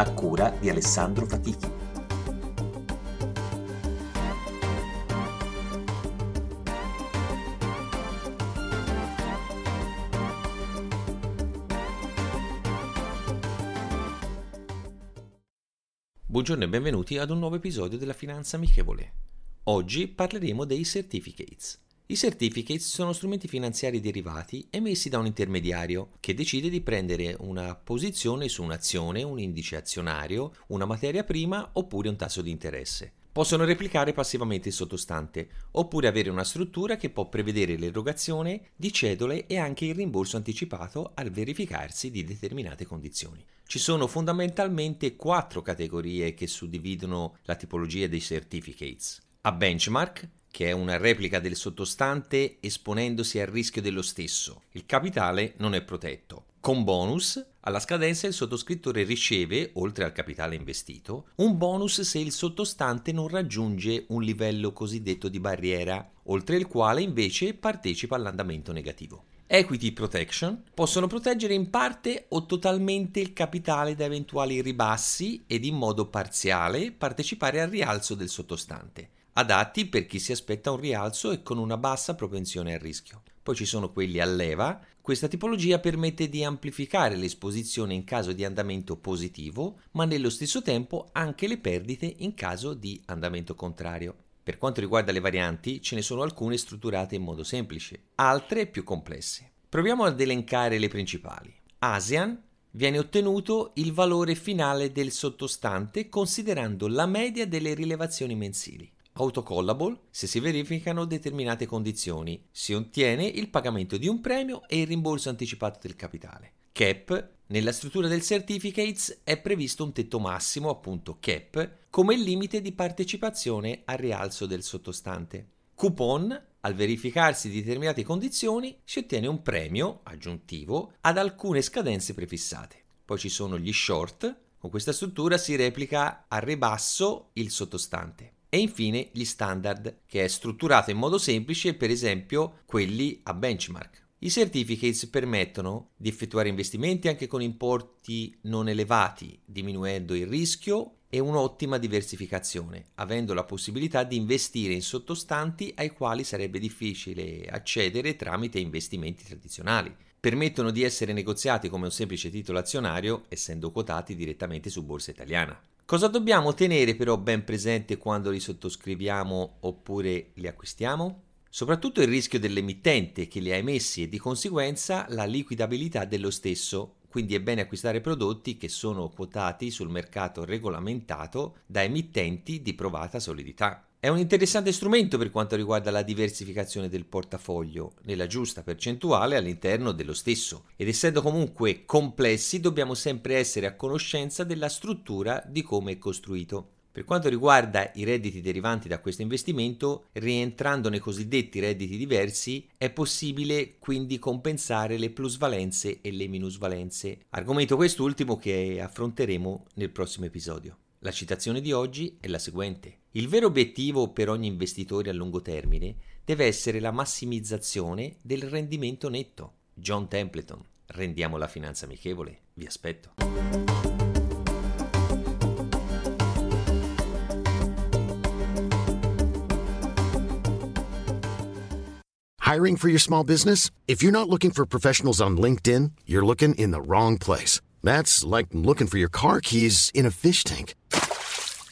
a cura di Alessandro Fatichi. Buongiorno e benvenuti ad un nuovo episodio della Finanza Amichevole. Oggi parleremo dei certificates. I certificates sono strumenti finanziari derivati emessi da un intermediario che decide di prendere una posizione su un'azione, un indice azionario, una materia prima oppure un tasso di interesse. Possono replicare passivamente il sottostante, oppure avere una struttura che può prevedere l'erogazione di cedole e anche il rimborso anticipato al verificarsi di determinate condizioni. Ci sono fondamentalmente quattro categorie che suddividono la tipologia dei certificates. A benchmark, che è una replica del sottostante esponendosi al rischio dello stesso. Il capitale non è protetto. Con bonus, alla scadenza il sottoscrittore riceve, oltre al capitale investito, un bonus se il sottostante non raggiunge un livello cosiddetto di barriera, oltre il quale invece partecipa all'andamento negativo. Equity Protection possono proteggere in parte o totalmente il capitale da eventuali ribassi ed in modo parziale partecipare al rialzo del sottostante adatti per chi si aspetta un rialzo e con una bassa propensione al rischio. Poi ci sono quelli a leva. Questa tipologia permette di amplificare l'esposizione in caso di andamento positivo, ma nello stesso tempo anche le perdite in caso di andamento contrario. Per quanto riguarda le varianti, ce ne sono alcune strutturate in modo semplice, altre più complesse. Proviamo ad elencare le principali. ASEAN viene ottenuto il valore finale del sottostante considerando la media delle rilevazioni mensili autocallable se si verificano determinate condizioni. Si ottiene il pagamento di un premio e il rimborso anticipato del capitale. CAP nella struttura del certificates è previsto un tetto massimo, appunto CAP, come limite di partecipazione al rialzo del sottostante. Coupon, al verificarsi determinate condizioni, si ottiene un premio aggiuntivo ad alcune scadenze prefissate. Poi ci sono gli short, con questa struttura si replica a ribasso il sottostante. E infine gli standard, che è strutturato in modo semplice, per esempio quelli a benchmark. I certificates permettono di effettuare investimenti anche con importi non elevati, diminuendo il rischio e un'ottima diversificazione, avendo la possibilità di investire in sottostanti ai quali sarebbe difficile accedere tramite investimenti tradizionali. Permettono di essere negoziati come un semplice titolo azionario, essendo quotati direttamente su borsa italiana. Cosa dobbiamo tenere però ben presente quando li sottoscriviamo oppure li acquistiamo? Soprattutto il rischio dell'emittente che li ha emessi e di conseguenza la liquidabilità dello stesso, quindi è bene acquistare prodotti che sono quotati sul mercato regolamentato da emittenti di provata solidità. È un interessante strumento per quanto riguarda la diversificazione del portafoglio, nella giusta percentuale all'interno dello stesso, ed essendo comunque complessi dobbiamo sempre essere a conoscenza della struttura di come è costruito. Per quanto riguarda i redditi derivanti da questo investimento, rientrando nei cosiddetti redditi diversi, è possibile quindi compensare le plusvalenze e le minusvalenze, argomento quest'ultimo che affronteremo nel prossimo episodio. La citazione di oggi è la seguente. Il vero obiettivo per ogni investitore a lungo termine deve essere la massimizzazione del rendimento netto. John Templeton. Rendiamo la finanza amichevole. Vi aspetto. Hiring for your small business? If you're not looking for professionals on LinkedIn, you're looking in the wrong place. That's like looking for your car keys in a fish tank.